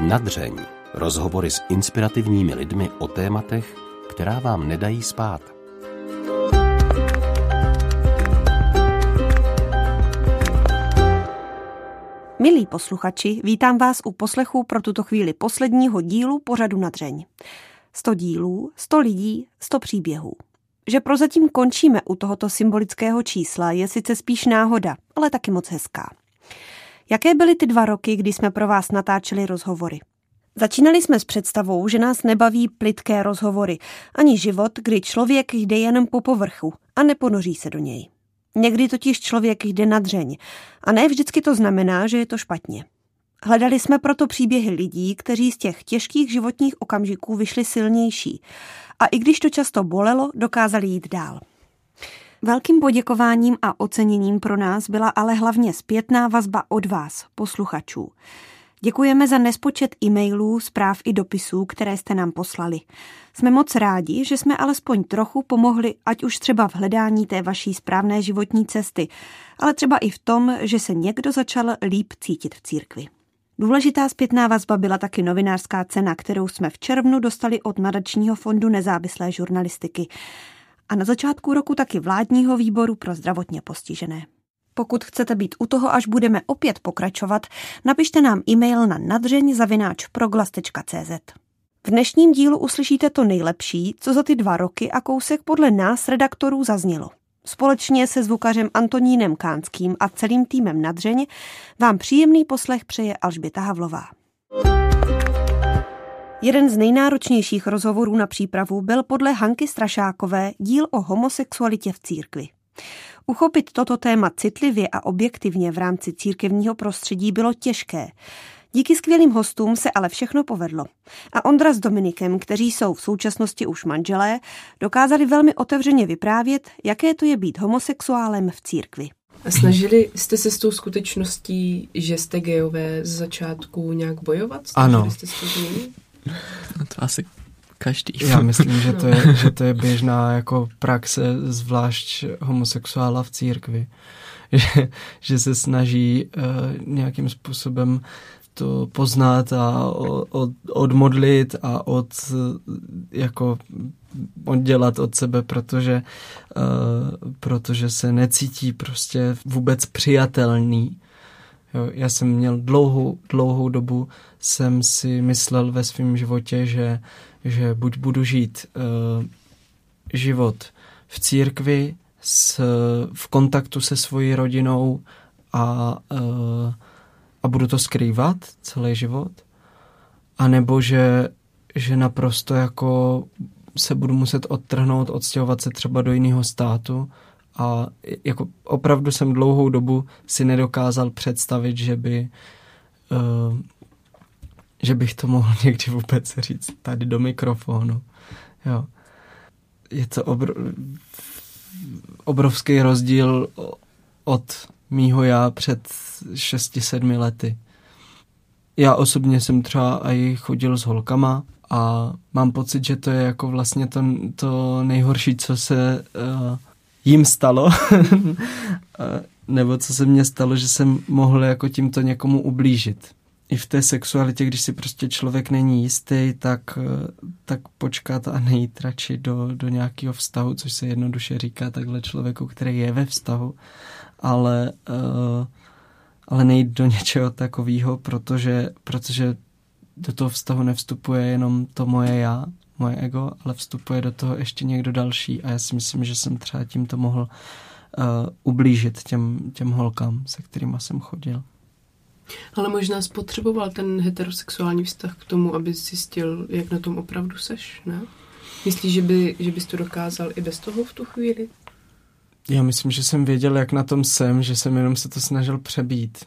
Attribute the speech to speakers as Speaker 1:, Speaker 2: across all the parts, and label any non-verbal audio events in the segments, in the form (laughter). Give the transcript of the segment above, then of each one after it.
Speaker 1: Nadřeň. Rozhovory s inspirativními lidmi o tématech, která vám nedají spát.
Speaker 2: Milí posluchači, vítám vás u poslechu pro tuto chvíli posledního dílu pořadu Nadřeň. 100 dílů, 100 lidí, 100 příběhů. Že prozatím končíme u tohoto symbolického čísla je sice spíš náhoda, ale taky moc hezká. Jaké byly ty dva roky, kdy jsme pro vás natáčeli rozhovory? Začínali jsme s představou, že nás nebaví plitké rozhovory, ani život, kdy člověk jde jenom po povrchu a neponoří se do něj. Někdy totiž člověk jde na dřeň a ne vždycky to znamená, že je to špatně. Hledali jsme proto příběhy lidí, kteří z těch těžkých životních okamžiků vyšli silnější a i když to často bolelo, dokázali jít dál. Velkým poděkováním a oceněním pro nás byla ale hlavně zpětná vazba od vás, posluchačů. Děkujeme za nespočet e-mailů, zpráv i dopisů, které jste nám poslali. Jsme moc rádi, že jsme alespoň trochu pomohli, ať už třeba v hledání té vaší správné životní cesty, ale třeba i v tom, že se někdo začal líp cítit v církvi. Důležitá zpětná vazba byla taky novinářská cena, kterou jsme v červnu dostali od nadačního fondu nezávislé žurnalistiky a na začátku roku taky vládního výboru pro zdravotně postižené. Pokud chcete být u toho, až budeme opět pokračovat, napište nám e-mail na nadřeň.proglas.cz. V dnešním dílu uslyšíte to nejlepší, co za ty dva roky a kousek podle nás redaktorů zaznělo. Společně se zvukařem Antonínem Kánským a celým týmem Nadřeň vám příjemný poslech přeje Alžběta Havlová. Jeden z nejnáročnějších rozhovorů na přípravu byl podle Hanky Strašákové díl o homosexualitě v církvi. Uchopit toto téma citlivě a objektivně v rámci církevního prostředí bylo těžké. Díky skvělým hostům se ale všechno povedlo. A Ondra s Dominikem, kteří jsou v současnosti už manželé, dokázali velmi otevřeně vyprávět, jaké to je být homosexuálem v církvi.
Speaker 3: A snažili jste se s tou skutečností, že jste gejové z začátku nějak bojovat?
Speaker 4: Snažili ano.
Speaker 3: Jste se to,
Speaker 5: no to asi každý.
Speaker 4: Já (laughs) myslím, že to je, že to je běžná jako praxe, zvlášť homosexuála v církvi. (laughs) Že, že se snaží uh, nějakým způsobem to poznat a od, odmodlit a od jako oddělat od sebe, protože, uh, protože se necítí prostě vůbec přijatelný. Jo, já jsem měl dlouhou, dlouhou dobu, jsem si myslel ve svém životě, že, že buď budu žít uh, život v církvi, s, v kontaktu se svojí rodinou a uh, a budu to skrývat celý život, a nebo že, že naprosto jako se budu muset odtrhnout, odstěhovat se třeba do jiného státu a jako opravdu jsem dlouhou dobu si nedokázal představit, že by uh, že bych to mohl (laughs) někdy vůbec říct tady do mikrofonu. Jo. Je to obr- obrovský rozdíl od mýho já před 6-7 lety. Já osobně jsem třeba i chodil s holkama a mám pocit, že to je jako vlastně to, to nejhorší, co se uh, jim stalo. (laughs) Nebo co se mně stalo, že jsem mohl jako tímto někomu ublížit. I v té sexualitě, když si prostě člověk není jistý, tak, eh, tak počkat a nejít radši do, do nějakého vztahu, což se jednoduše říká takhle člověku, který je ve vztahu ale, uh, ale nejít do něčeho takového, protože, protože do toho vztahu nevstupuje jenom to moje já, moje ego, ale vstupuje do toho ještě někdo další a já si myslím, že jsem třeba tímto mohl uh, ublížit těm, těm holkám, se kterými jsem chodil.
Speaker 3: Ale možná spotřeboval ten heterosexuální vztah k tomu, aby zjistil, jak na tom opravdu seš, ne? Myslíš, že, by, že bys to dokázal i bez toho v tu chvíli?
Speaker 4: Já myslím, že jsem věděl, jak na tom jsem, že jsem jenom se to snažil přebít.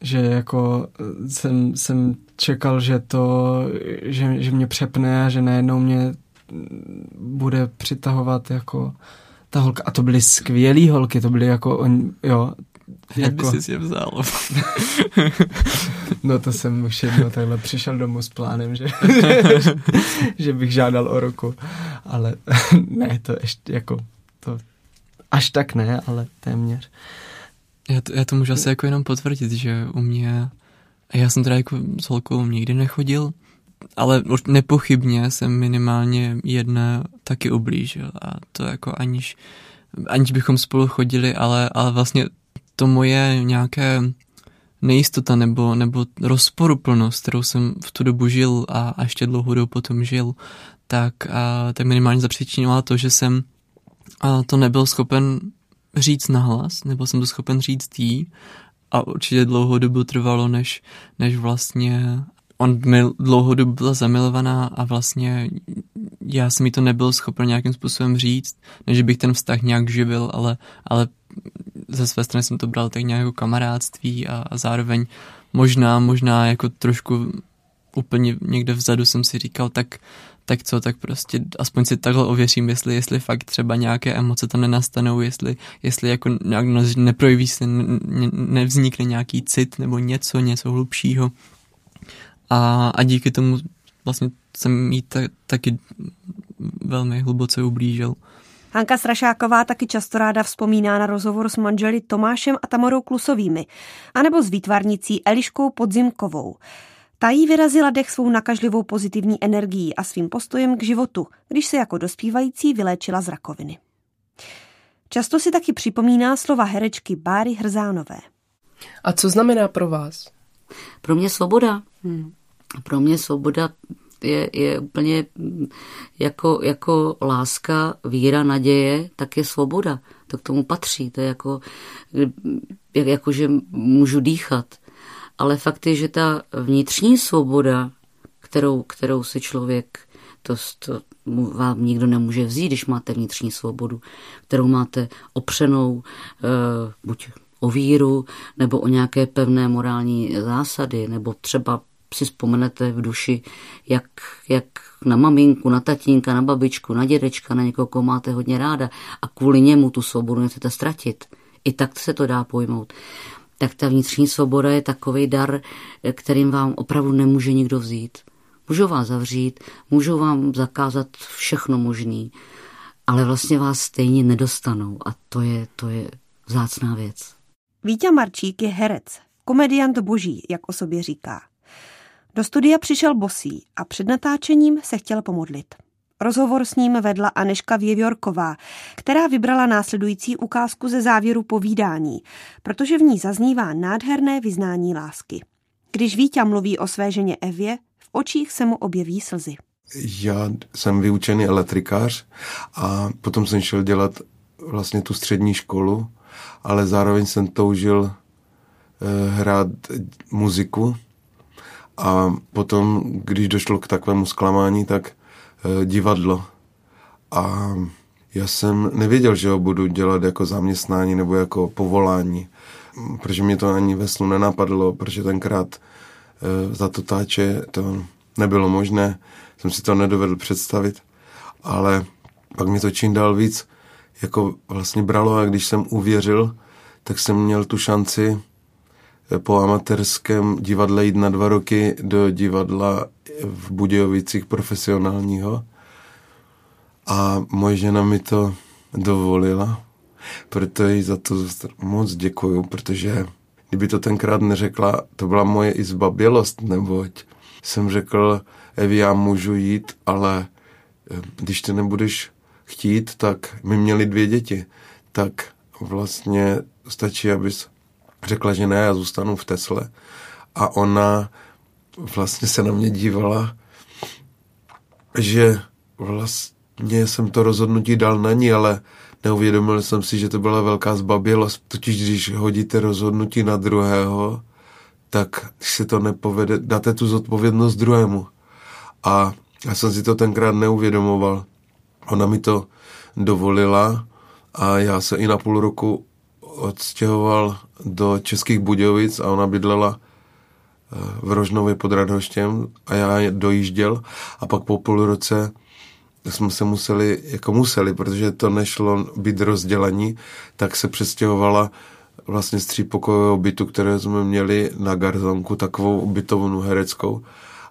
Speaker 4: Že jako eh, jsem, jsem čekal, že to, že, že mě přepne a že najednou mě mm, bude přitahovat jako ta holka. A to byly skvělý holky, to byly jako, on, jo.
Speaker 5: Jak jako... by si je vzal? (laughs)
Speaker 4: no to jsem už jednou takhle přišel domů s plánem, že, (laughs) že bych žádal o ruku. Ale (laughs) ne, to ještě jako, to, Až tak ne, ale téměř.
Speaker 5: Já to, já to můžu asi jako jenom potvrdit, že u mě já jsem teda jako s holkou nikdy nechodil, ale nepochybně jsem minimálně jedné taky ublížil a to jako aniž, aniž bychom spolu chodili, ale, ale vlastně to moje nějaké nejistota nebo, nebo rozporuplnost, kterou jsem v tu dobu žil a, a ještě dlouhou dobu potom žil, tak, a, tak minimálně zapříčinovala to, že jsem a to nebyl schopen říct nahlas, nebo jsem to schopen říct jí a určitě dlouhou dobu trvalo, než, než vlastně on mil, dlouhou dobu byla zamilovaná a vlastně já jsem mi to nebyl schopen nějakým způsobem říct, než bych ten vztah nějak živil, ale, ale ze své strany jsem to bral tak nějak jako kamarádství a, a zároveň možná, možná jako trošku úplně někde vzadu jsem si říkal, tak, tak co, tak prostě aspoň si takhle ověřím, jestli, jestli fakt třeba nějaké emoce tam nenastanou, jestli, jestli jako nějak neprojeví se, ne, nevznikne nějaký cit nebo něco, něco hlubšího. A, a díky tomu vlastně jsem jí ta, taky velmi hluboce ublížil.
Speaker 2: Hanka Strašáková taky často ráda vzpomíná na rozhovor s manželi Tomášem a Tamorou Klusovými, anebo s výtvarnicí Eliškou Podzimkovou. Ta jí vyrazila dech svou nakažlivou pozitivní energií a svým postojem k životu, když se jako dospívající vyléčila z rakoviny. Často si taky připomíná slova herečky Báry Hrzánové.
Speaker 6: A co znamená pro vás?
Speaker 7: Pro mě svoboda. Hmm. Pro mě svoboda je, je úplně jako, jako láska, víra, naděje, tak je svoboda. To k tomu patří. To je jako, jako že můžu dýchat. Ale fakt je, že ta vnitřní svoboda, kterou, kterou si člověk, to, to vám nikdo nemůže vzít, když máte vnitřní svobodu, kterou máte opřenou uh, buď o víru, nebo o nějaké pevné morální zásady, nebo třeba si vzpomenete v duši, jak, jak na maminku, na tatínka, na babičku, na dědečka, na někoho, koho máte hodně ráda a kvůli němu tu svobodu nechcete ztratit. I tak se to dá pojmout. Tak ta vnitřní svoboda je takový dar, kterým vám opravdu nemůže nikdo vzít. Můžou vás zavřít, můžou vám zakázat všechno možný, ale vlastně vás stejně nedostanou a to je, to je vzácná věc.
Speaker 2: Vítě Marčík je herec, komediant boží, jak o sobě říká. Do studia přišel bosý a před natáčením se chtěl pomodlit. Rozhovor s ním vedla Aneška Věvjorková, která vybrala následující ukázku ze závěru povídání, protože v ní zaznívá nádherné vyznání lásky. Když Vítě mluví o své ženě Evě, v očích se mu objeví slzy.
Speaker 8: Já jsem vyučený elektrikář a potom jsem šel dělat vlastně tu střední školu, ale zároveň jsem toužil eh, hrát muziku a potom, když došlo k takovému zklamání, tak divadlo. A já jsem nevěděl, že ho budu dělat jako zaměstnání nebo jako povolání, protože mě to ani ve snu nenapadlo, protože tenkrát e, za to táče to nebylo možné, jsem si to nedovedl představit, ale pak mi to čím dál víc jako vlastně bralo a když jsem uvěřil, tak jsem měl tu šanci po amatérském divadle jít na dva roky do divadla v Budějovicích profesionálního. A moje žena mi to dovolila, proto jí za to moc děkuju, protože kdyby to tenkrát neřekla, to byla moje i zbabělost, neboť jsem řekl, Evi, já můžu jít, ale eh, když ty nebudeš chtít, tak my měli dvě děti, tak vlastně stačí, abys řekla, že ne, já zůstanu v Tesle. A ona vlastně se na mě dívala, že vlastně jsem to rozhodnutí dal na ní, ale neuvědomil jsem si, že to byla velká zbabělost. Totiž když hodíte rozhodnutí na druhého, tak když se to nepovede, dáte tu zodpovědnost druhému. A já jsem si to tenkrát neuvědomoval. Ona mi to dovolila a já se i na půl roku odstěhoval do Českých Budějovic a ona bydlela eh, v Rožnově pod Radhoštěm a já dojížděl. A pak po půl roce jsme se museli, jako museli, protože to nešlo být rozdělení, tak se přestěhovala vlastně z třípokojového bytu, které jsme měli na Garzonku, takovou ubytovnu hereckou.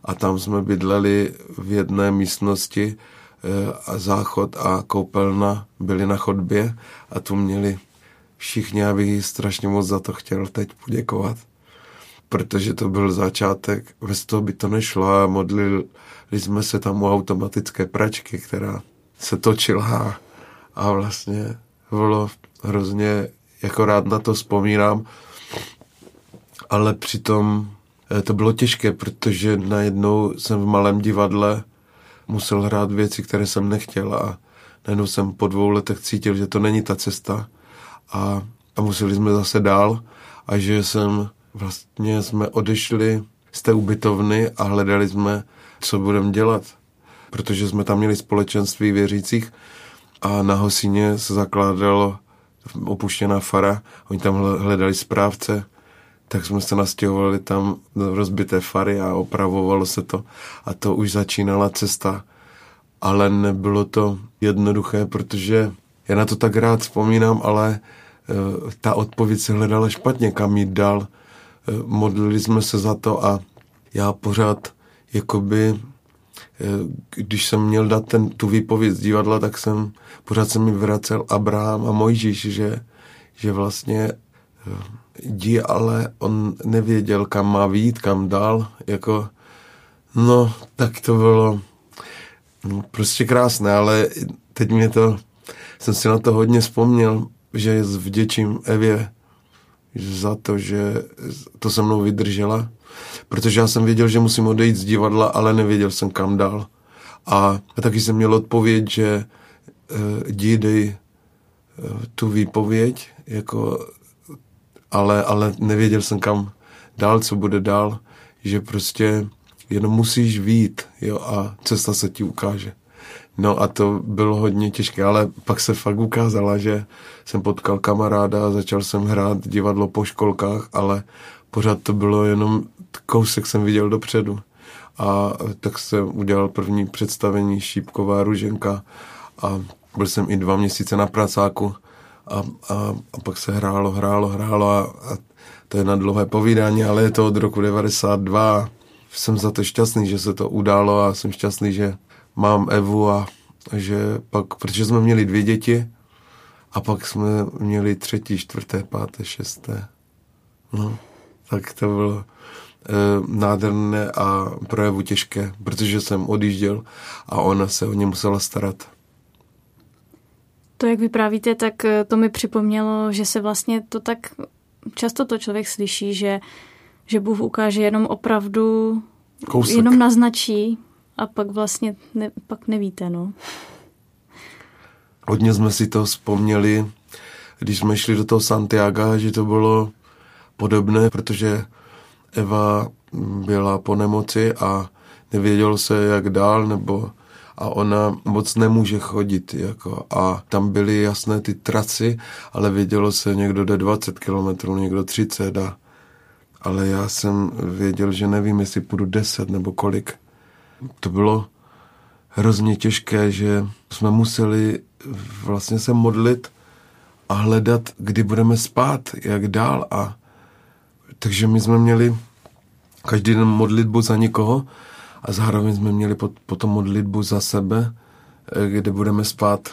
Speaker 8: A tam jsme bydleli v jedné místnosti eh, a záchod a koupelna byly na chodbě a tu měli všichni, já bych jí strašně moc za to chtěl teď poděkovat. protože to byl začátek, bez toho by to nešlo a modlili jsme se tam u automatické pračky, která se točila a vlastně bylo hrozně, jako rád na to vzpomínám, ale přitom eh, to bylo těžké, protože najednou jsem v malém divadle musel hrát věci, které jsem nechtěl a najednou jsem po dvou letech cítil, že to není ta cesta a, a museli jsme zase dál a že jsem vlastně jsme odešli z té ubytovny a hledali jsme, co budeme dělat. Protože jsme tam měli společenství věřících a na Hosíně se zakládalo opuštěná fara, oni tam hledali správce, tak jsme se nastěhovali tam do rozbité fary a opravovalo se to a to už začínala cesta. Ale nebylo to jednoduché, protože já na to tak rád vzpomínám, ale uh, ta odpověď se hledala špatně, kam jít dál. Uh, modlili jsme se za to a já pořád jakoby uh, když jsem měl dát ten, tu výpověď z divadla, tak jsem pořád se mi vracel Abraham a Mojžíš, že, že vlastně jdi, ale on nevěděl, kam má výjít, kam dál, jako, no, tak to bylo no, prostě krásné, ale teď mě to, jsem si na to hodně vzpomněl, že vděčím Evě za to, že to se mnou vydržela, protože já jsem věděl, že musím odejít z divadla, ale nevěděl jsem kam dál. A, taky jsem měl odpověď, že uh, jdi, dej uh, tu výpověď, jako ale, ale nevěděl jsem kam dál, co bude dál, že prostě jenom musíš vít, jo, a cesta se ti ukáže. No a to bylo hodně těžké, ale pak se fakt ukázala, že jsem potkal kamaráda a začal jsem hrát divadlo po školkách, ale pořád to bylo jenom kousek jsem viděl dopředu. A tak jsem udělal první představení Šípková ruženka a byl jsem i dva měsíce na pracáku a, a, a pak se hrálo, hrálo, hrálo a, a to je na dlouhé povídání, ale je to od roku 92. Jsem za to šťastný, že se to událo a jsem šťastný, že mám Evu a, že pak, protože jsme měli dvě děti a pak jsme měli třetí, čtvrté, páté, šesté. No, tak to bylo e, nádherné a projevu těžké, protože jsem odjížděl a ona se o ně musela starat.
Speaker 9: To, jak vyprávíte, tak eh, to mi připomnělo, že se vlastně to tak často to člověk slyší, že, že Bůh ukáže jenom opravdu, Kousek. jenom naznačí a pak vlastně ne, pak nevíte, no.
Speaker 8: Hodně jsme si to vzpomněli, když jsme šli do toho Santiago, že to bylo podobné, protože Eva byla po nemoci a nevědělo se, jak dál, nebo a ona moc nemůže chodit. Jako. A tam byly jasné ty trasy, ale vědělo se, někdo jde 20 kilometrů, někdo 30 a ale já jsem věděl, že nevím, jestli půjdu 10 nebo kolik. To bylo hrozně těžké, že jsme museli vlastně se modlit a hledat, kdy budeme spát, jak dál. A takže my jsme měli každý den modlitbu za někoho a zároveň jsme měli potom modlitbu za sebe, eh, kde budeme spát.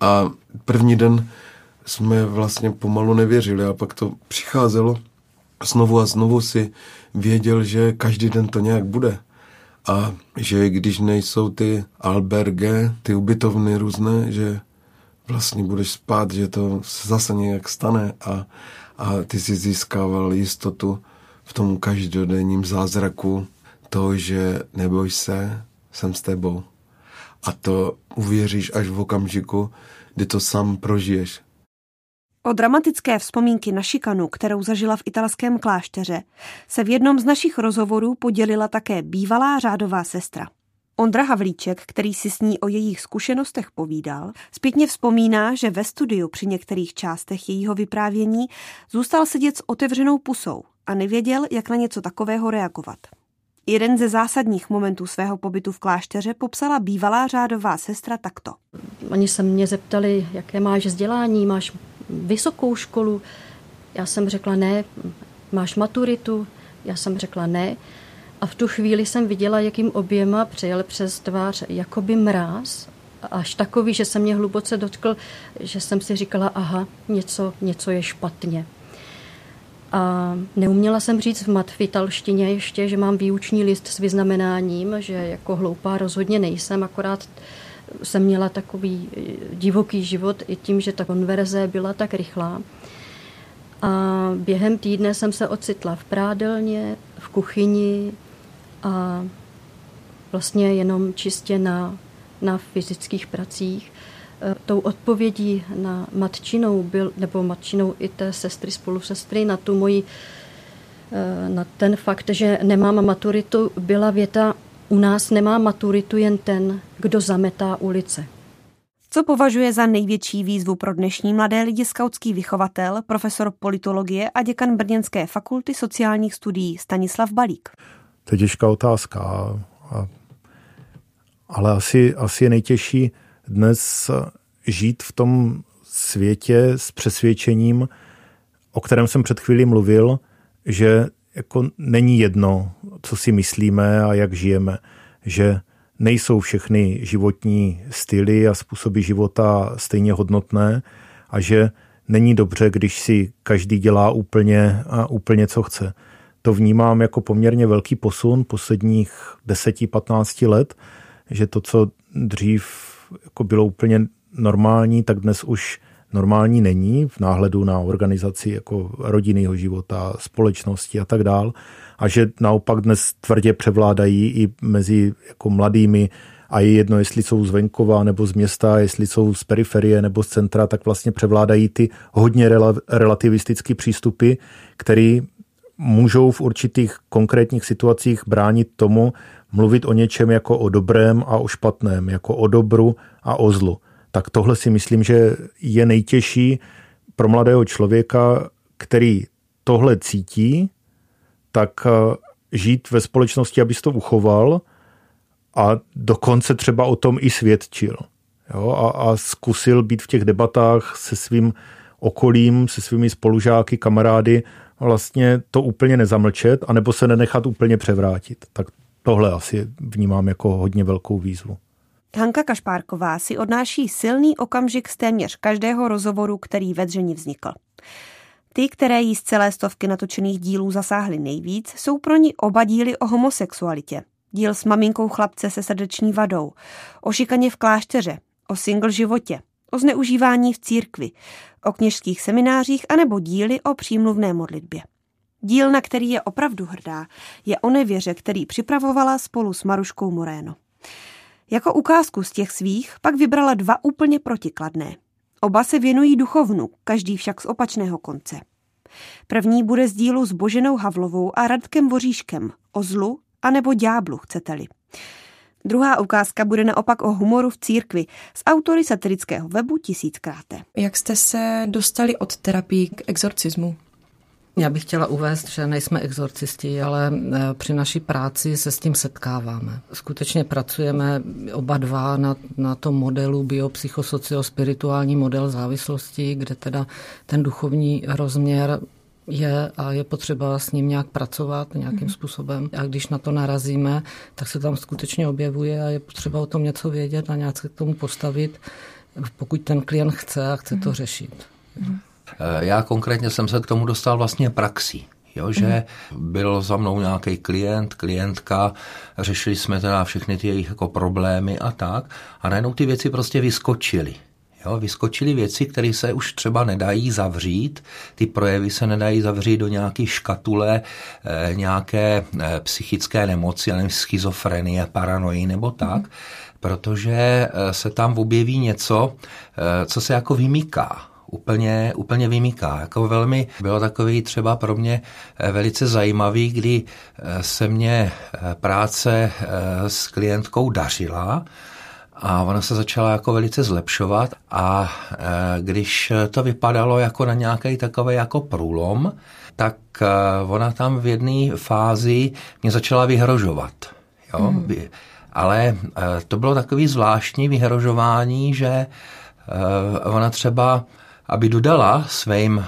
Speaker 8: A první den jsme vlastně pomalu nevěřili a pak to přicházelo znovu a znovu si věděl, že každý den to nějak bude. A že když nejsou ty alberge, ty ubytovny různé, že vlastně budeš spát, že to zase nějak stane a, a ty si získával jistotu v tom každodenním zázraku to, že neboj se, jsem s tebou. A to uvěříš až v okamžiku, kdy to sám prožiješ.
Speaker 2: O dramatické vzpomínky na šikanu, kterou zažila v italském klášteře, se v jednom z našich rozhovorů podělila také bývalá řádová sestra. Ondra Havlíček, který si s ní o jejich zkušenostech povídal, zpětně vzpomíná, že ve studiu při některých částech jejího vyprávění zůstal sedět s otevřenou pusou a nevěděl, jak na něco takového reagovat. Jeden ze zásadních momentů svého pobytu v klášteře popsala bývalá řádová sestra takto.
Speaker 10: Oni se mě zeptali, jaké máš vzdělání, máš vysokou školu. Já jsem řekla ne, máš maturitu. Já jsem řekla ne. A v tu chvíli jsem viděla, jakým oběma přejel přes tvář jakoby mráz, až takový, že se mě hluboce dotkl, že jsem si říkala, aha, něco, něco je špatně. A neuměla jsem říct v matfitalštině ještě, že mám výuční list s vyznamenáním, že jako hloupá rozhodně nejsem, akorát jsem měla takový divoký život i tím, že ta konverze byla tak rychlá. A během týdne jsem se ocitla v prádelně, v kuchyni a vlastně jenom čistě na, na fyzických pracích. E, tou odpovědí na matčinou byl, nebo matčinou i té sestry, spolusestry, na tu moji, e, na ten fakt, že nemám maturitu, byla věta, u nás nemá maturitu jen ten, kdo zametá ulice.
Speaker 2: Co považuje za největší výzvu pro dnešní mladé lidi skautský vychovatel, profesor politologie a děkan Brněnské fakulty sociálních studií Stanislav Balík?
Speaker 11: To je těžká otázka, a, ale asi, asi je nejtěžší dnes žít v tom světě s přesvědčením, o kterém jsem před chvílí mluvil, že jako není jedno, co si myslíme a jak žijeme, že nejsou všechny životní styly a způsoby života stejně hodnotné a že není dobře, když si každý dělá úplně a úplně co chce. To vnímám jako poměrně velký posun posledních 10-15 let, že to, co dřív jako bylo úplně normální, tak dnes už normální není v náhledu na organizaci jako rodinného života, společnosti a tak dál. A že naopak dnes tvrdě převládají i mezi jako mladými a je jedno, jestli jsou z venkova nebo z města, jestli jsou z periferie nebo z centra, tak vlastně převládají ty hodně relativistické přístupy, které můžou v určitých konkrétních situacích bránit tomu mluvit o něčem jako o dobrém a o špatném, jako o dobru a o zlu tak tohle si myslím, že je nejtěžší pro mladého člověka, který tohle cítí, tak eh, žít ve společnosti, aby to uchoval a dokonce třeba o tom i svědčil. Jo? A, a zkusil být v těch debatách se svým okolím, se svými spolužáky, kamarády, vlastně to úplně nezamlčet, anebo se nenechat úplně převrátit. Tak tohle asi vnímám jako hodně velkou výzvu.
Speaker 2: Hanka Kašpárková si odnáší silný okamžik z téměř každého rozhovoru, který ve dřeni vznikl. Ty, které jí z celé stovky natočených dílů zasáhly nejvíc, jsou pro ní oba díly o homosexualitě. Díl s maminkou chlapce se srdeční vadou, o šikaně v klášteře, o single životě, o zneužívání v církvi, o kněžských seminářích anebo díly o přímluvné modlitbě. Díl, na který je opravdu hrdá, je o nevěře, který připravovala spolu s Maruškou Moréno. Jako ukázku z těch svých pak vybrala dva úplně protikladné. Oba se věnují duchovnu, každý však z opačného konce. První bude z dílu s Boženou Havlovou a Radkem Voříškem o zlu anebo ďáblu, chcete-li. Druhá ukázka bude naopak o humoru v církvi s autory satirického webu Tisíckráte.
Speaker 12: Jak jste se dostali od terapii k exorcismu?
Speaker 13: Já bych chtěla uvést, že nejsme exorcisti, ale e, při naší práci se s tím setkáváme. Skutečně pracujeme oba dva na, na tom modelu biopsychosociospirituální model závislosti, kde teda ten duchovní rozměr je a je potřeba s ním nějak pracovat nějakým mm. způsobem. A když na to narazíme, tak se tam skutečně objevuje a je potřeba o tom něco vědět a nějak se k tomu postavit, pokud ten klient chce a chce to mhm. řešit. Mm.
Speaker 14: Eh, já konkrétně jsem se k tomu dostal vlastně praxí. Jo, že mm. byl za mnou nějaký klient, klientka, řešili jsme teda všechny ty jejich jako problémy a tak a najednou ty věci prostě vyskočily. Jo, vyskočily věci, které se už třeba nedají zavřít, ty projevy se nedají zavřít do nějaké škatule, e, nějaké e, psychické nemoci, nevím, schizofrenie, paranoji nebo tak, mm. protože se tam objeví něco, e, co se jako vymyká úplně, úplně vymyká. Jako velmi bylo takový třeba pro mě eh, velice zajímavý, kdy eh, se mě eh, práce s klientkou dařila, a ona se začala jako velice zlepšovat a když to vypadalo jako na nějaký takový jako průlom, tak ona tam v jedné fázi mě začala vyhrožovat. Jo? Mm. Ale to bylo takový zvláštní vyhrožování, že ona třeba aby dodala svým e,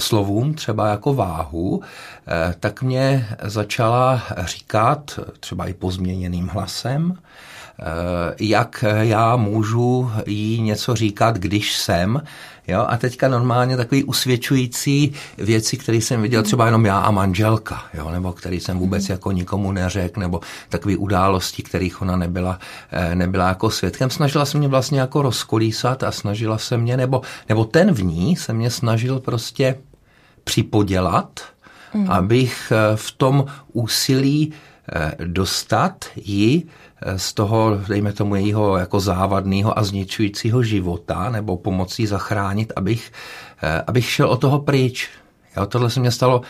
Speaker 14: slovům třeba jako váhu, e, tak mě začala říkat třeba i pozměněným hlasem, jak já můžu jí něco říkat, když jsem. Jo? A teďka normálně takový usvědčující věci, které jsem viděl třeba jenom já a manželka, jo? nebo který jsem vůbec jako nikomu neřekl, nebo takové události, kterých ona nebyla, eh, nebyla jako svědkem. Snažila se mě vlastně jako rozkolísat a snažila se mě, nebo, nebo ten v ní se mě snažil prostě připodělat, mm. abych eh, v tom úsilí eh, dostat ji eh, z toho, dejme tomu, jejího jako závadného a zničujícího života, nebo pomocí zachránit, abych, abych šel o toho pryč. Jo, tohle se mě stalo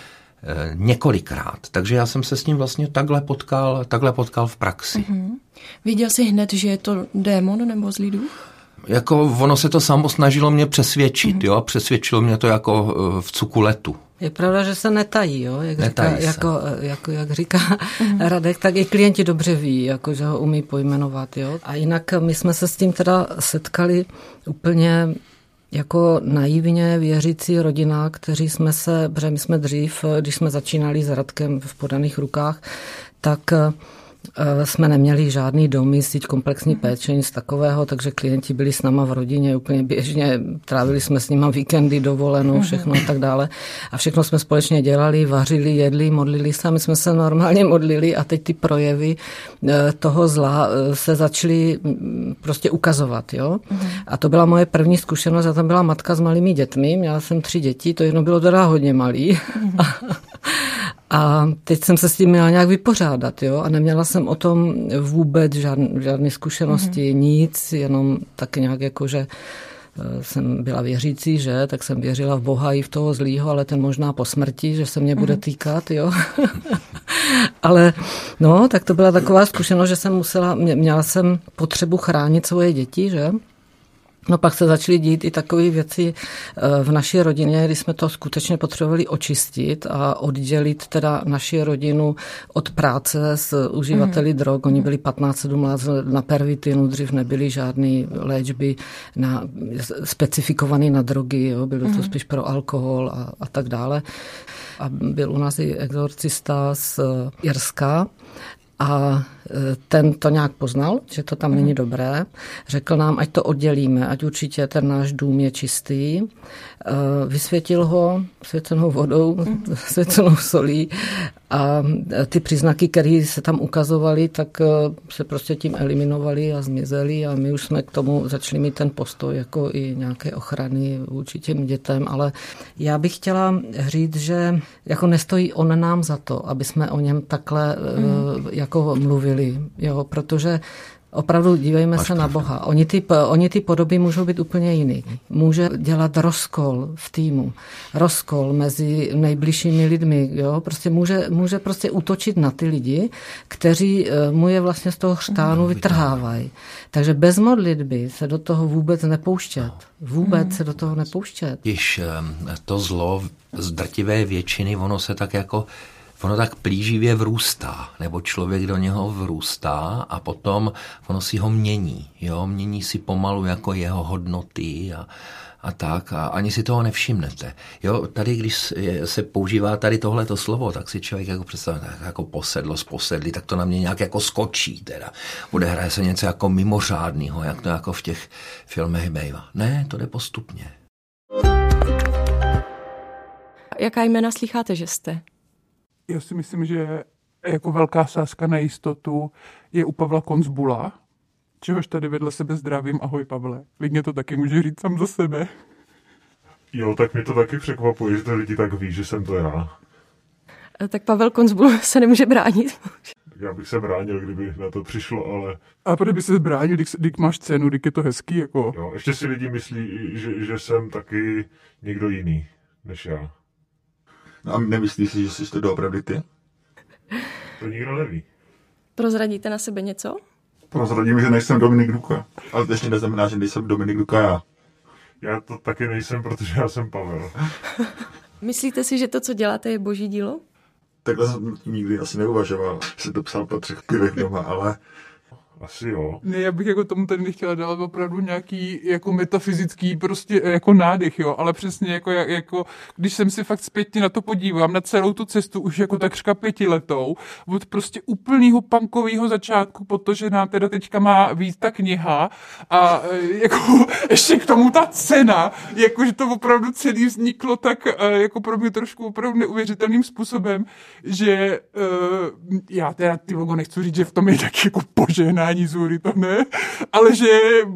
Speaker 14: několikrát. Takže já jsem se s ním vlastně takhle potkal, takhle potkal v praxi. Mm-hmm.
Speaker 12: Viděl jsi hned, že je to démon nebo zlý duch?
Speaker 14: jako ono se to samo snažilo mě přesvědčit, mm. jo, přesvědčilo mě to jako eh, v cukuletu.
Speaker 13: Je pravda, že se netají, jo? Jak, netají říká, se. Jako, eh, jako, jak říká mm. (laughs) Radek, tak i klienti dobře ví, jako, že ho umí pojmenovat. Jo? A jinak my jsme se s tím teda setkali úplně jako naivně věřící rodina, kteří jsme se, protože my jsme dřív, když jsme začínali s Radkem v podaných rukách, tak Eh, jsme neměli žádný domy, síť komplexní péče, nic takového, takže klienti byli s náma v rodině úplně běžně, trávili jsme s nima víkendy, dovolenou, mhm. všechno a tak dále. A všechno jsme společně dělali, vařili, jedli, modlili se, my jsme se normálně modlili a teď ty projevy eh, toho zla eh, se začaly mm, prostě ukazovat. Jo? Mhm. A to byla moje první zkušenost, já tam byla matka s malými dětmi, měla jsem tři děti, to jedno bylo teda hodně malý. (laughs) A teď jsem se s tím měla nějak vypořádat, jo, a neměla jsem o tom vůbec žádné, žádné zkušenosti, mm-hmm. nic, jenom tak nějak jako, že eh, jsem byla věřící, že, tak jsem věřila v Boha i v toho zlýho, ale ten možná po smrti, že se mě bude mhm. týkat, jo. (laughs) ale no, tak to byla taková zkušenost, že jsem musela, měla jsem potřebu chránit svoje děti, že, No pak se začaly dít i takové věci eh, v naší rodině, kdy jsme to skutečně potřebovali očistit a oddělit teda naši rodinu od práce s uživateli mm. drog. Oni byli 15-7 let na pervitinu, dřív nebyly žádné léčby na, specifikované na drogy, jo, bylo to mm. spíš pro alkohol a, a tak dále. A byl u nás i exorcista z Jirska a e, ten to nějak poznal, že to tam není dobré. Řekl nám, ať to oddělíme, ať určitě ten náš dům je čistý. E, vysvětil ho svěcenou vodou, (laughs) mm. svěcenou solí a ty příznaky, které se tam ukazovaly, tak e, se prostě tím eliminovaly a zmizely a my už jsme k tomu začali mít ten postoj jako i nějaké ochrany vůči těm dětem, ale já bych chtěla říct, že jako nestojí on nám za to, aby jsme o něm takhle mm. jako mluvili, jo, protože Opravdu dívejme Máš se na Boha. Oni ty, oni ty podoby můžou být úplně jiný. Může dělat rozkol v týmu, rozkol mezi nejbližšími lidmi. Jo? Prostě může, může prostě útočit na ty lidi, kteří eh, mu je vlastně z toho chřtánu vytrhávají. Takže bez modlitby se do toho vůbec nepouštět. Vůbec hmm. se do toho nepouštět.
Speaker 14: Když eh, to zlo z drtivé většiny, ono se tak jako ono tak plíživě vrůstá, nebo člověk do něho vrůstá a potom ono si ho mění, jo, mění si pomalu jako jeho hodnoty a, a tak a ani si toho nevšimnete. Jo, tady, když se používá tady tohleto slovo, tak si člověk jako představuje tak jako posedlost, posedlí, tak to na mě nějak jako skočí teda. Odehraje se něco jako mimořádného, jak to jako v těch filmech bývá. Ne, to jde postupně.
Speaker 12: Jaká jména slycháte, že jste?
Speaker 15: Já si myslím, že jako velká sázka na jistotu je u Pavla Konzbula, čehož tady vedle sebe zdravím. Ahoj Pavle. Klidně to taky může říct sám za sebe.
Speaker 16: Jo, tak mi to taky překvapuje, že to lidi tak ví, že jsem to já.
Speaker 12: Eh, tak Pavel Konzbul (laughs) se nemůže bránit.
Speaker 16: Já bych se bránil, kdyby na to přišlo, ale...
Speaker 15: A proč by se bránil, když, když máš cenu, když je to hezký, jako...
Speaker 16: Jo, ještě si lidi myslí, že, že jsem taky někdo jiný než já.
Speaker 17: No a nemyslíš si, že jsi to doopravdy ty?
Speaker 16: To nikdo neví.
Speaker 12: Prozradíte na sebe něco?
Speaker 17: Prozradím, že nejsem Dominik Duka. Ale to ještě neznamená, že nejsem Dominik Duka já.
Speaker 16: Já to taky nejsem, protože já jsem Pavel. (laughs)
Speaker 12: Myslíte si, že to, co děláte, je boží dílo?
Speaker 17: Takhle jsem nikdy asi neuvažoval. Jsem to psal po třech pivech doma, ale...
Speaker 16: Asi jo.
Speaker 15: Ne, já bych jako tomu tady nechtěla dát opravdu nějaký jako metafyzický prostě jako nádech, jo, ale přesně jako, jako když jsem si fakt zpětně na to podívám, na celou tu cestu už jako takřka pětiletou, od prostě úplného punkového začátku, protože nám teda teďka má víc ta kniha a e, jako (laughs) ještě k tomu ta cena, jakože to opravdu celý vzniklo tak e, jako pro mě trošku opravdu neuvěřitelným způsobem, že uh, já teda ty logo nechci říct, že v tom je taky jako požehnání zůry, to ne, ale že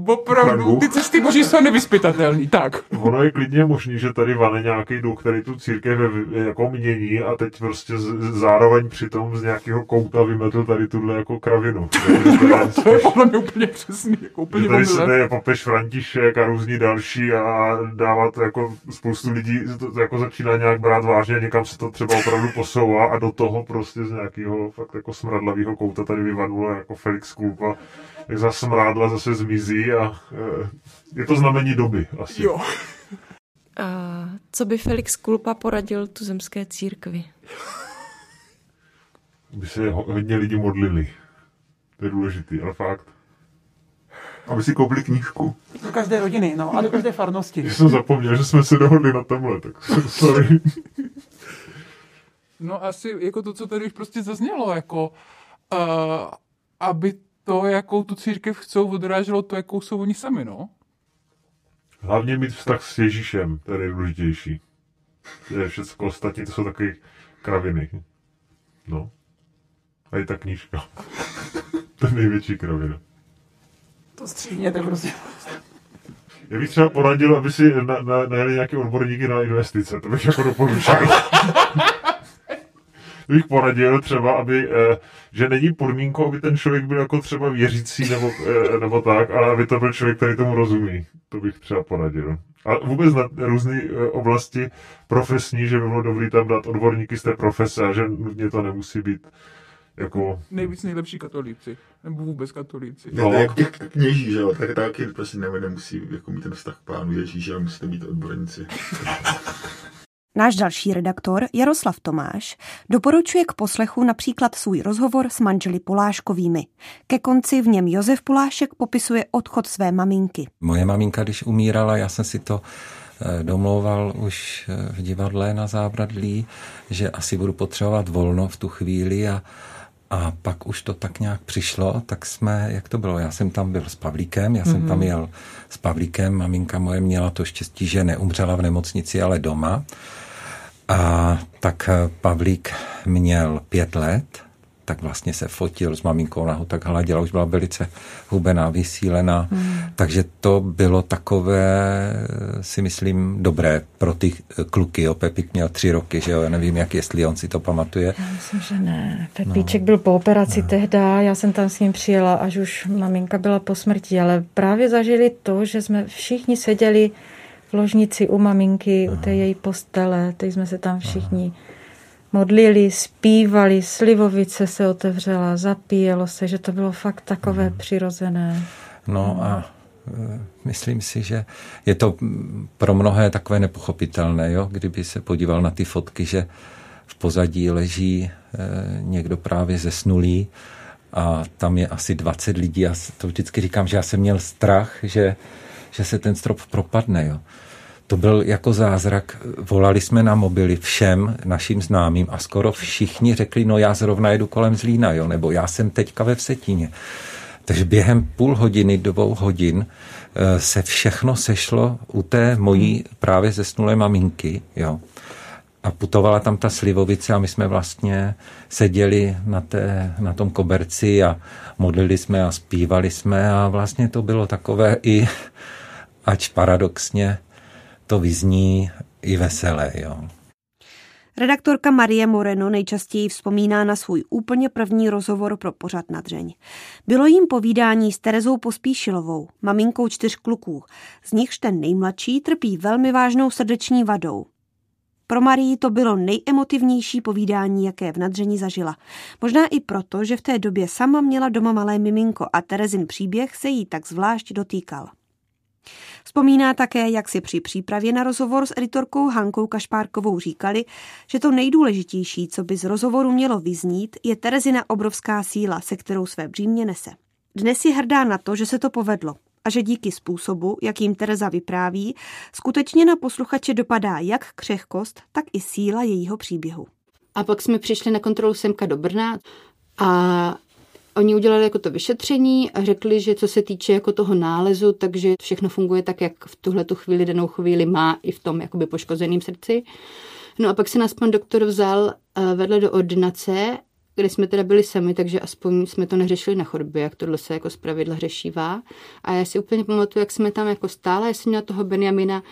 Speaker 15: opravdu ty cesty boží jsou nevyspytatelný, tak.
Speaker 16: Ono je klidně možný, že tady vane nějaký duch, který tu církev jako mění a teď prostě z, zároveň přitom z nějakého kouta vymetl tady tuhle jako kravinu. (laughs)
Speaker 15: to je podle mě úplně přesný. Jako úplně
Speaker 16: tady se je papež František a různí další a dávat jako spoustu lidí to jako začíná nějak brát vážně, někam se to třeba opravdu posouvá a do toho prostě z nějakého fakt jako smradlavého kouta tady vyvanulo jako Felix Kulpa, jak za smrádla zase zmizí a e, je to znamení doby asi.
Speaker 15: Jo.
Speaker 12: A co by Felix Kulpa poradil tu zemské církvi?
Speaker 16: By se hodně lidi modlili. To je důležitý, ale fakt.
Speaker 17: Aby si koupili knížku.
Speaker 15: Do každé rodiny, no, a do každé farnosti.
Speaker 16: Já jsem zapomněl, že jsme se dohodli na tomhle, tak (laughs) sorry.
Speaker 15: No asi jako to, co tady už prostě zaznělo, jako uh, aby to, jakou tu církev chcou, odráželo to, jakou jsou oni sami, no.
Speaker 16: Hlavně mít vztah s Ježíšem, to je nejdůležitější. To je všechno ostatní, to jsou takové kraviny. No. A i ta knížka. (laughs) to je největší kravina.
Speaker 15: To stříhněte, prosím.
Speaker 16: Já bych třeba poradil, aby si na, na, najeli nějaké odborníky na investice. To bych jako doporučil. (laughs) bych poradil třeba, aby, eh, že není podmínkou, aby ten člověk byl jako třeba věřící nebo, eh, nebo tak, ale aby to byl člověk, který tomu rozumí. To bych třeba poradil. A vůbec na různé eh, oblasti profesní, že by bylo dobré tam dát odborníky z té profese a že nutně to nemusí být jako...
Speaker 15: Nejvíc nejlepší katolíci, nebo vůbec katolíci.
Speaker 17: No, to je těch kněží, že jo, tak taky prostě nemusí jako mít ten vztah k pánu Ježíši, ale musíte být odborníci. (laughs)
Speaker 2: Náš další redaktor Jaroslav Tomáš doporučuje k poslechu například svůj rozhovor s manželi Poláškovými. Ke konci v něm Josef Polášek popisuje odchod své maminky.
Speaker 18: Moje maminka, když umírala, já jsem si to eh, domlouval už eh, v divadle na Zábradlí, že asi budu potřebovat volno v tu chvíli a, a pak už to tak nějak přišlo, tak jsme, jak to bylo, já jsem tam byl s Pavlíkem, já jsem mm-hmm. tam mhm. jel s Pavlíkem, maminka moje měla to štěstí, že neumřela v nemocnici, ale doma. A tak eh, Pavlík měl pět let, tak vlastně se fotil s maminkou na ho tak hladila, už byla velice hubená, vysílená, hmm. takže to bylo takové, si myslím, dobré pro ty eh, kluky, jo, Pepík měl tři roky, že jo, já nevím, jak jestli on si to pamatuje.
Speaker 9: Já myslím, že ne, Pepíček no. byl po operaci no. tehda, já jsem tam s ním přijela, až už maminka byla po smrti, ale právě zažili to, že jsme všichni seděli v ložnici u maminky, Aha. u té její postele, teď jsme se tam všichni Aha. modlili, zpívali, slivovice se otevřela, zapíjelo se, že to bylo fakt takové hmm. přirozené.
Speaker 18: No a e, myslím si, že je to pro mnohé takové nepochopitelné, jo? kdyby se podíval na ty fotky, že v pozadí leží e, někdo právě zesnulý a tam je asi 20 lidí. Já to vždycky říkám, že já jsem měl strach, že že se ten strop propadne. Jo. To byl jako zázrak. Volali jsme na mobily všem našim známým a skoro všichni řekli, no já zrovna jedu kolem Zlína, jo, nebo já jsem teďka ve Vsetíně. Takže během půl hodiny, dvou hodin eh, se všechno sešlo u té mojí právě zesnulé maminky, jo. A putovala tam ta slivovice a my jsme vlastně seděli na, té, na tom koberci a modlili jsme a zpívali jsme a vlastně to bylo takové i ač paradoxně to vyzní i veselé. Jo.
Speaker 2: Redaktorka Marie Moreno nejčastěji vzpomíná na svůj úplně první rozhovor pro pořad na dřeň. Bylo jim povídání s Terezou Pospíšilovou, maminkou čtyř kluků. Z nichž ten nejmladší trpí velmi vážnou srdeční vadou. Pro Marii to bylo nejemotivnější povídání, jaké v nadření zažila. Možná i proto, že v té době sama měla doma malé miminko a Terezin příběh se jí tak zvlášť dotýkal. Vzpomíná také, jak si při přípravě na rozhovor s editorkou Hankou Kašpárkovou říkali, že to nejdůležitější, co by z rozhovoru mělo vyznít, je Terezina obrovská síla, se kterou své břímě nese. Dnes je hrdá na to, že se to povedlo a že díky způsobu, jakým Tereza vypráví, skutečně na posluchače dopadá jak křehkost, tak i síla jejího příběhu.
Speaker 19: A pak jsme přišli na kontrolu semka do Brna a Oni udělali jako to vyšetření a řekli, že co se týče jako toho nálezu, takže všechno funguje tak, jak v tuhle tu chvíli, danou chvíli má i v tom jakoby poškozeném srdci. No a pak se nás pan doktor vzal eh, vedle do ordinace, kde jsme teda byli sami, takže aspoň jsme to neřešili na chodbě, jak tohle se jako zpravidla řešívá. A já si úplně pamatuju, jak jsme tam jako stále, já jsem měla toho Benjamina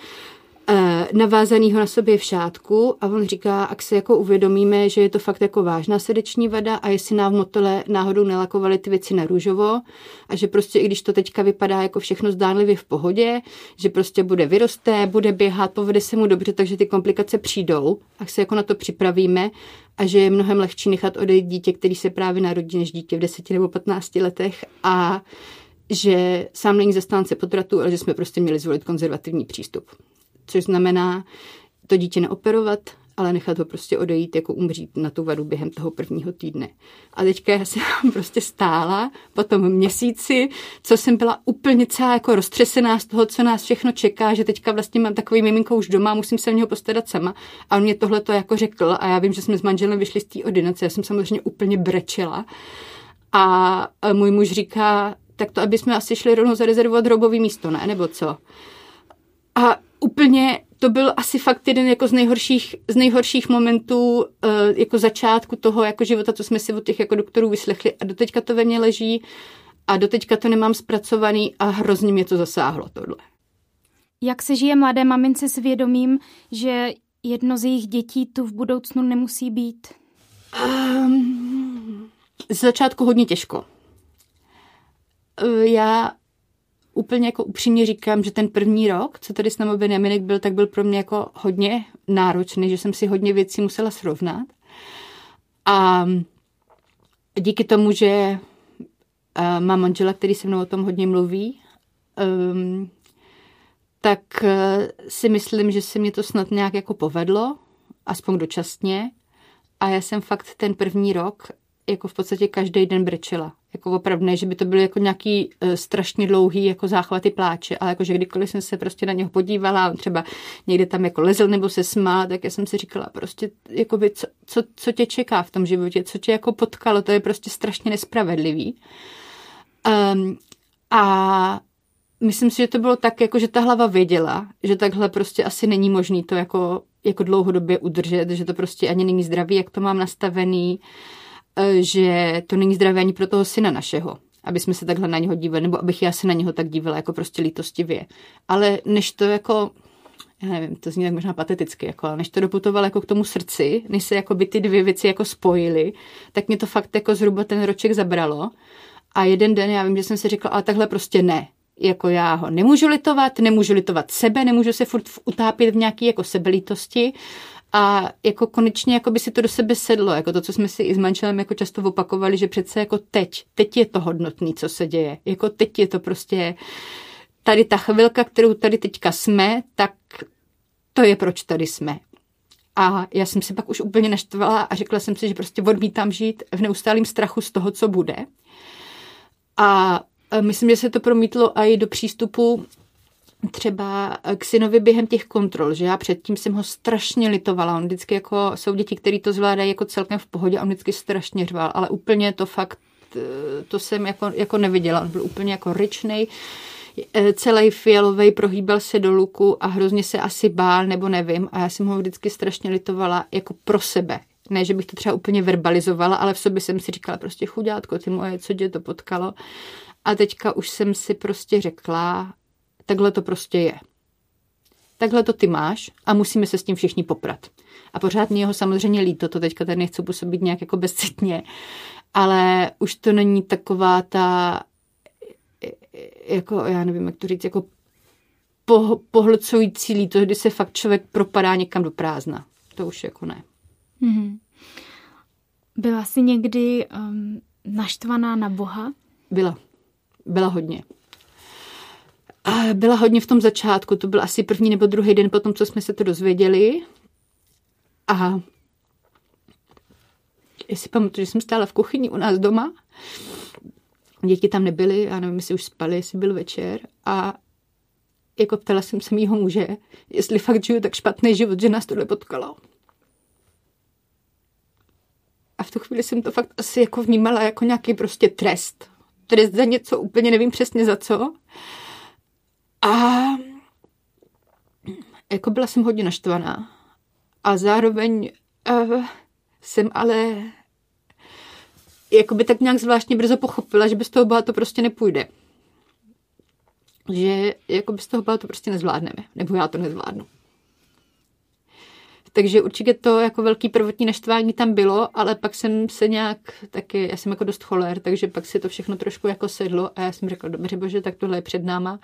Speaker 19: navázanýho na sobě v šátku a on říká, ak se jako uvědomíme, že je to fakt jako vážná srdeční vada a jestli nám v motole náhodou nelakovali ty věci na růžovo a že prostě i když to teďka vypadá jako všechno zdánlivě v pohodě, že prostě bude vyrosté, bude běhat, povede se mu dobře, takže ty komplikace přijdou, a se jako na to připravíme a že je mnohem lehčí nechat odejít dítě, který se právě narodí, než dítě v 10 nebo 15 letech a že sám není zastánce potratu, ale že jsme prostě měli zvolit konzervativní přístup což znamená to dítě neoperovat, ale nechat ho prostě odejít, jako umřít na tu vadu během toho prvního týdne. A teďka já jsem prostě stála po tom měsíci, co jsem byla úplně celá jako roztřesená z toho, co nás všechno čeká, že teďka vlastně mám takový miminko už doma, musím se o něho postarat sama. A on mě tohle to jako řekl a já vím, že jsme s manželem vyšli z té ordinace, já jsem samozřejmě úplně brečela. A můj muž říká, tak to, aby jsme asi šli rovnou zarezervovat hrobový místo, ne? Nebo co? A úplně to byl asi fakt jeden jako z nejhorších, z nejhorších momentů uh, jako začátku toho jako života, co jsme si od těch jako doktorů vyslechli a doteďka to ve mně leží a doteďka to nemám zpracovaný a hrozně mě to zasáhlo tohle.
Speaker 20: Jak se žije mladé mamince s vědomím, že jedno z jejich dětí tu v budoucnu nemusí být? Um,
Speaker 19: z začátku hodně těžko. Uh, já úplně jako upřímně říkám, že ten první rok, co tady s námi Benjaminek byl, tak byl pro mě jako hodně náročný, že jsem si hodně věcí musela srovnat. A díky tomu, že uh, mám manžela, který se mnou o tom hodně mluví, um, tak uh, si myslím, že se mě to snad nějak jako povedlo, aspoň dočasně. A já jsem fakt ten první rok jako v podstatě každý den brečela. Jako opravdu ne, že by to byly jako nějaký uh, strašně dlouhý jako záchvaty pláče, ale jako, že kdykoliv jsem se prostě na něho podívala, on třeba někde tam jako lezl nebo se smál, tak já jsem si říkala prostě, jako by, co, co, co tě čeká v tom životě, co tě jako potkalo, to je prostě strašně nespravedlivý. Um, a myslím si, že to bylo tak, jako že ta hlava věděla, že takhle prostě asi není možný to jako, jako dlouhodobě udržet, že to prostě ani není zdravý, jak to mám nastavený. Uh, že to není zdravé ani pro toho syna našeho, aby jsme se takhle na něho dívali, nebo abych já se na něho tak dívala jako prostě lítostivě. Ale než to jako já nevím, to zní tak možná pateticky, jako, ale než to doputovalo jako k tomu srdci, než se jako by ty dvě věci jako spojily, tak mě to fakt jako zhruba ten roček zabralo. A jeden den já vím, že jsem si říkala, ale takhle prostě ne. Jako já ho nemůžu litovat, nemůžu litovat sebe, nemůžu se furt utápět v nějaké jako sebelítosti a jako konečně jako by si to do sebe sedlo, jako to, co jsme si i s manželem jako často opakovali, že přece jako teď, teď je to hodnotný, co se děje. Jako teď je to prostě tady ta chvilka, kterou tady teďka jsme, tak to je proč tady jsme. A já jsem se pak už úplně naštvala a řekla jsem si, že prostě odmítám žít v neustálém strachu z toho, co bude. A myslím, že se to promítlo i do přístupu třeba k synovi během těch kontrol, že já předtím jsem ho strašně litovala. On vždycky jako, jsou děti, které to zvládají jako celkem v pohodě a on vždycky strašně řval, ale úplně to fakt, eh, to jsem jako, jako neviděla. On byl úplně jako ryčnej, eh, celý fialový, prohýbal se do luku a hrozně se asi bál, nebo nevím. A já jsem ho vždycky strašně litovala jako pro sebe. Ne, že bych to třeba úplně verbalizovala, ale v sobě jsem si říkala prostě chudátko, ty moje, co tě to potkalo. A teďka už jsem si prostě řekla, takhle to prostě je. Takhle to ty máš a musíme se s tím všichni poprat. A pořád mě jeho samozřejmě líto, to teďka tady nechci působit nějak jako bezcitně, ale už to není taková ta, jako, já nevím, jak to říct, jako po, pohlcující líto, kdy se fakt člověk propadá někam do prázdna. To už jako ne. Mm-hmm.
Speaker 20: Byla jsi někdy um, naštvaná na Boha?
Speaker 19: Byla. Byla hodně. Byla hodně v tom začátku, to byl asi první nebo druhý den po tom, co jsme se to dozvěděli. A já si pamatuju, že jsem stála v kuchyni u nás doma Děti tam nebyly, já nevím, jestli už spali, jestli byl večer a jako ptala jsem se mýho muže, jestli fakt žiju tak špatný život, že nás tohle potkalo. A v tu chvíli jsem to fakt asi jako vnímala jako nějaký prostě trest. Trest za něco, úplně nevím přesně za co. A jako byla jsem hodně naštvaná. A zároveň uh, jsem ale jako by tak nějak zvláštně brzo pochopila, že bez toho to prostě nepůjde. Že jako bez toho to prostě nezvládneme. Nebo já to nezvládnu. Takže určitě to jako velký prvotní naštvání tam bylo, ale pak jsem se nějak taky, já jsem jako dost choler, takže pak si to všechno trošku jako sedlo a já jsem řekla, dobře bože, tak tohle je před náma,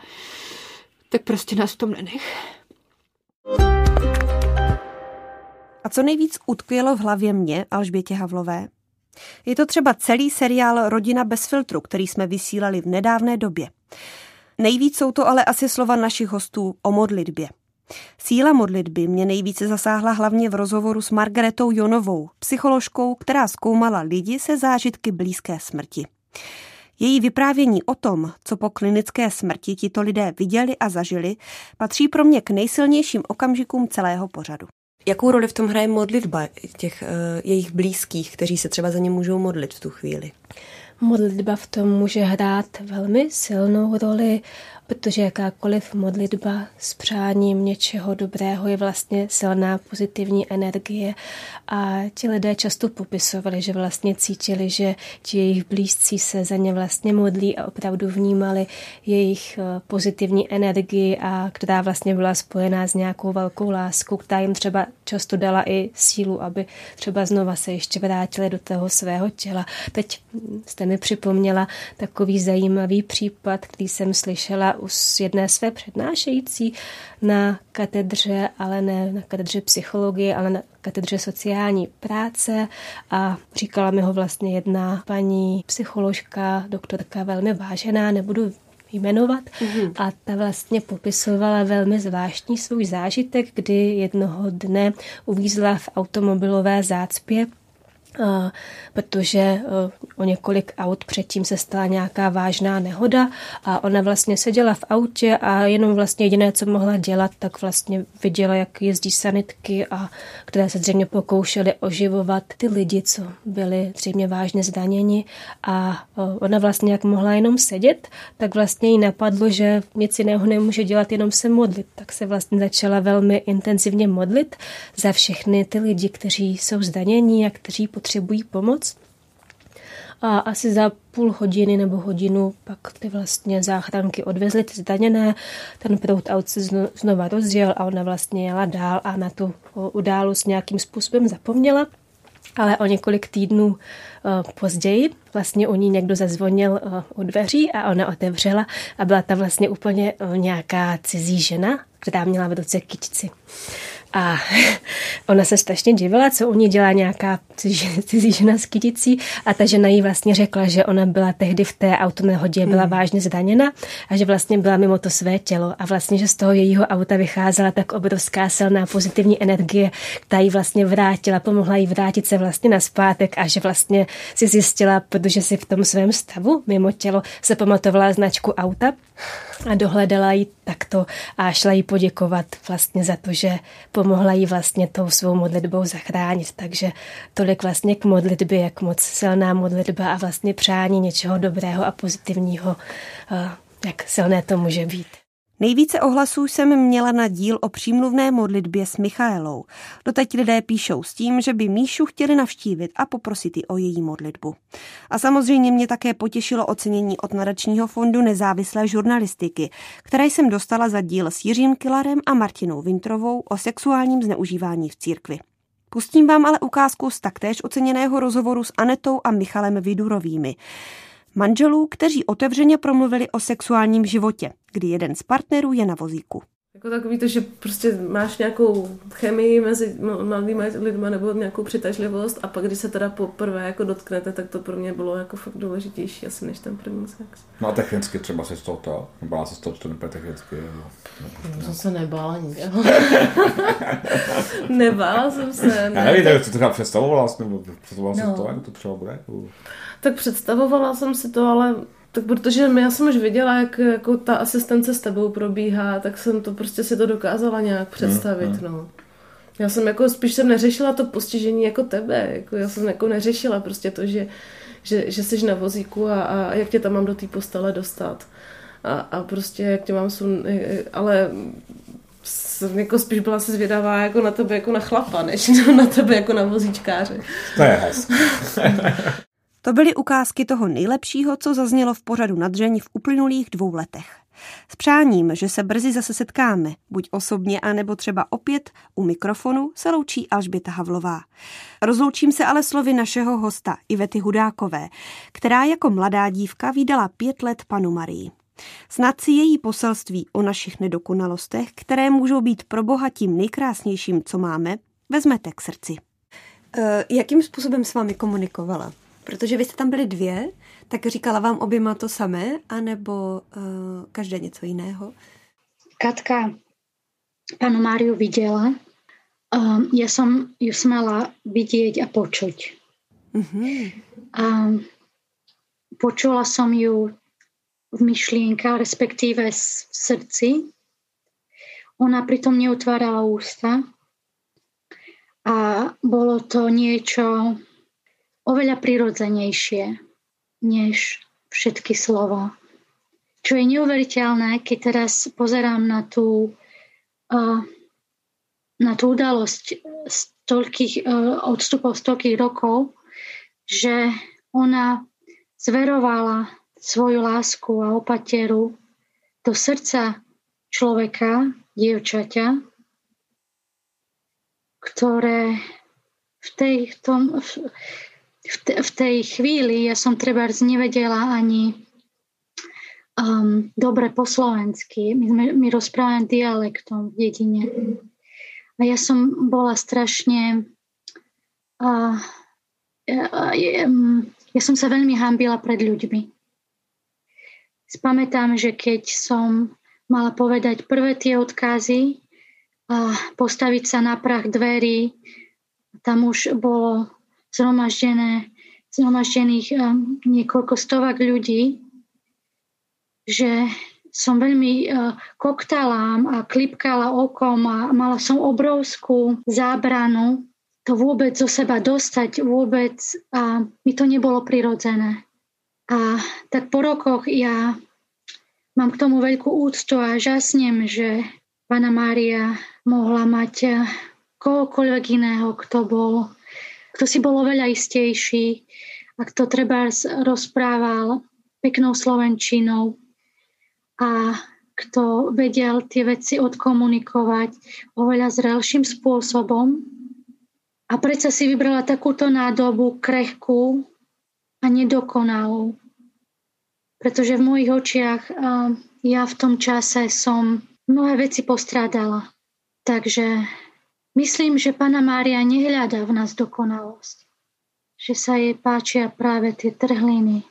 Speaker 19: tak prostě nás v tom nenech.
Speaker 2: A co nejvíc utkvělo v hlavě mě, Alžbětě Havlové? Je to třeba celý seriál Rodina bez filtru, který jsme vysílali v nedávné době. Nejvíc jsou to ale asi slova našich hostů o modlitbě. Síla modlitby mě nejvíce zasáhla hlavně v rozhovoru s Margaretou Jonovou, psycholožkou, která zkoumala lidi se zážitky blízké smrti. Její vyprávění o tom, co po klinické smrti tito lidé viděli a zažili, patří pro mě k nejsilnějším okamžikům celého pořadu.
Speaker 21: Jakou roli v tom hraje modlitba těch uh, jejich blízkých, kteří se třeba za ně můžou modlit v tu chvíli?
Speaker 22: Modlitba v tom může hrát velmi silnou roli protože jakákoliv modlitba s přáním něčeho dobrého je vlastně silná pozitivní energie a ti lidé často popisovali, že vlastně cítili, že ti jejich blízcí se za ně vlastně modlí a opravdu vnímali jejich eh, pozitivní energii a která vlastně byla spojená s nějakou velkou láskou, která jim třeba často dala i sílu, aby třeba znova se ještě vrátili do toho svého těla. Teď jste mi připomněla takový zajímavý případ, který jsem slyšela u jedné své přednášející na katedře, ale ne na katedře psychologie, ale na katedře sociální práce a říkala mi ho vlastně jedna paní psycholožka, doktorka velmi vážená, nebudu jmenovat mm-hmm. a ta vlastně popisovala velmi zvláštní svůj zážitek, kdy jednoho dne uvízla v automobilové zácpě protože o několik aut předtím se stala nějaká vážná nehoda a ona vlastně seděla v autě a jenom vlastně jediné, co mohla dělat, tak vlastně viděla, jak jezdí sanitky a které se zřejmě pokoušely oživovat ty lidi, co byli zřejmě vážně zdaněni a ona vlastně jak mohla jenom sedět, tak vlastně jí napadlo, že nic jiného nemůže dělat, jenom se modlit. Tak se vlastně začala velmi intenzivně modlit za všechny ty lidi, kteří jsou zdanění a kteří potřebují pomoc. A asi za půl hodiny nebo hodinu pak ty vlastně záchranky odvezly ty zdaněné, ten prout aut se znova rozjel a ona vlastně jela dál a na tu událost nějakým způsobem zapomněla. Ale o několik týdnů uh, později vlastně u ní někdo zazvonil uh, u dveří a ona otevřela a byla tam vlastně úplně uh, nějaká cizí žena, která měla v ruce kyčci. A (laughs) ona se strašně divila, co u ní dělá nějaká (laughs) cizí žena s kyticí a ta žena jí vlastně řekla, že ona byla tehdy v té autonehodě, byla hmm. vážně zdaněna a že vlastně byla mimo to své tělo a vlastně, že z toho jejího auta vycházela tak obrovská silná pozitivní energie, která jí vlastně vrátila, pomohla jí vrátit se vlastně na zpátek a že vlastně si zjistila, protože si v tom svém stavu mimo tělo se pamatovala značku auta a dohledala jí takto a šla jí poděkovat vlastně za to, že pomohla jí vlastně tou svou modlitbou zachránit. Takže tolik vlastně k modlitbě, jak moc silná modlitba a vlastně přání něčeho dobrého a pozitivního, eh, jak silné to může být.
Speaker 2: Nejvíce ohlasů jsem měla na díl o přímluvné modlitbě s Michaelou. Doteď lidé píšou s tím, že by Míšu chtěli navštívit a poprosit ji o její modlitbu. A samozřejmě mě také potěšilo ocenění od nadačního fondu nezávislé žurnalistiky, které jsem dostala za díl s Jiřím Kilarem a Martinou Vintrovou o sexuálním zneužívání v církvi. Pustím vám ale ukázku z taktéž oceněného rozhovoru s Anetou a Michalem Vidurovými manželů, kteří otevřeně promluvili o sexuálním životě, kdy jeden z partnerů je na vozíku.
Speaker 3: Jako takový to, že prostě máš nějakou chemii mezi mladými lidmi nebo nějakou přitažlivost a pak, když se teda poprvé jako dotknete, tak to pro mě bylo jako fakt důležitější asi než ten první sex.
Speaker 17: No a technicky třeba se z toho to, nebála se z toho, že to nebude technicky. Nebo,
Speaker 3: nebo, (laughs) jsem se nebála nikdo. nebála jsem se. Ne.
Speaker 17: Já nevím, tak co to třeba představovala, nebo představovala no. jsem to, jak to třeba bude?
Speaker 3: Tak představovala jsem si to, ale Tak protože já jsem už viděla, jak jako ta asistence s tebou probíhá, tak jsem to prostě si to dokázala nějak představit, mm, mm. no. Já jsem jako, spíš jsem neřešila to postižení jako tebe, jako já jsem jako neřešila prostě to, že, že, že jsi na vozíku a, a jak tě tam mám do té postele dostat. A, a prostě jak tě mám sun, ale jsem jako spíš byla se zvědavá jako na tebe jako na chlapa, než (laughs) na tebe jako na vozíčkáře.
Speaker 17: To je hezké. (laughs)
Speaker 2: To byly ukázky toho nejlepšího, co zaznělo v pořadu nadření v uplynulých dvou letech. S přáním, že se brzy zase setkáme, buď osobně, anebo třeba opět u mikrofonu, se loučí Alžběta Havlová. Rozloučím se ale slovy našeho hosta Ivety Hudákové, která jako mladá dívka vydala pět let panu Marii. Snad si její poselství o našich nedokonalostech, které můžou být pro boha tím nejkrásnějším, co máme, vezmete k srdci.
Speaker 21: Uh, jakým způsobem s vámi komunikovala? Protože vy jste tam byli dvě, tak říkala vám oběma to samé, anebo uh, každé něco jiného?
Speaker 23: Katka panu Máriu viděla. Um, já jsem ju smela vidět a počuť. Mm-hmm. A počula som ju v myšlienkách, respektíve v srdci. Ona pritom neutvárala ústa a bolo to niečo oveľa prirodzenejšie než všetky slova. Čo je neuveriteľné, keď teraz pozerám na tú, uh, na tú udalosť z toľkých uh, odstupov z toľkých rokov, že ona zverovala svoju lásku a opateru do srdca človeka, dievčaťa, ktoré v tej, v tom, v, v tej chvíli ja som treba nevedela ani um, dobre po slovensky. My, sme, my rozprávame dialektom v dedine. A ja som bola strašne... Uh, ja, ja som sa veľmi hambila pred ľuďmi spamätám, že keď som mala povedať prvé tie odkazy a postaviť sa na prach dverí, tam už bolo zhromaždené, zhromaždených um, niekoľko stovak ľudí, že som veľmi uh, koktalám a klipkala okom a mala som obrovskú zábranu to vôbec zo seba dostať vôbec a mi to nebolo prirodzené. A tak po rokoch ja mám k tomu veľkú úctu a žasnem, že Pana Mária mohla mať kohokoľvek iného, kto bol, kto si bol oveľa istejší a kto treba rozprával peknou slovenčinou a kto vedel tie veci odkomunikovať oveľa zrelším spôsobom. A predsa si vybrala takúto nádobu krehkú a nedokonalú. Pretože v mojich očiach ja v tom čase som mnohé veci postrádala. Takže myslím, že Pana Mária nehľadá v nás dokonalosť. Že sa jej páčia práve tie trhliny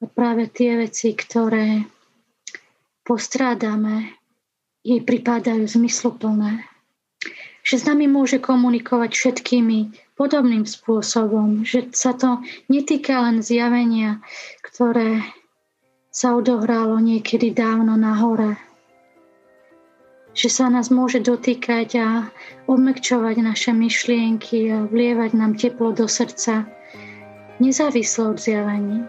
Speaker 23: a práve tie veci, ktoré postrádame, jej pripadajú zmysluplné. Že s nami môže komunikovať všetkými podobným spôsobom, že sa to netýka len zjavenia, ktoré sa odohralo niekedy dávno na hore. Že sa nás môže dotýkať a obmekčovať naše myšlienky a vlievať nám teplo do srdca, nezávislo od zjavení.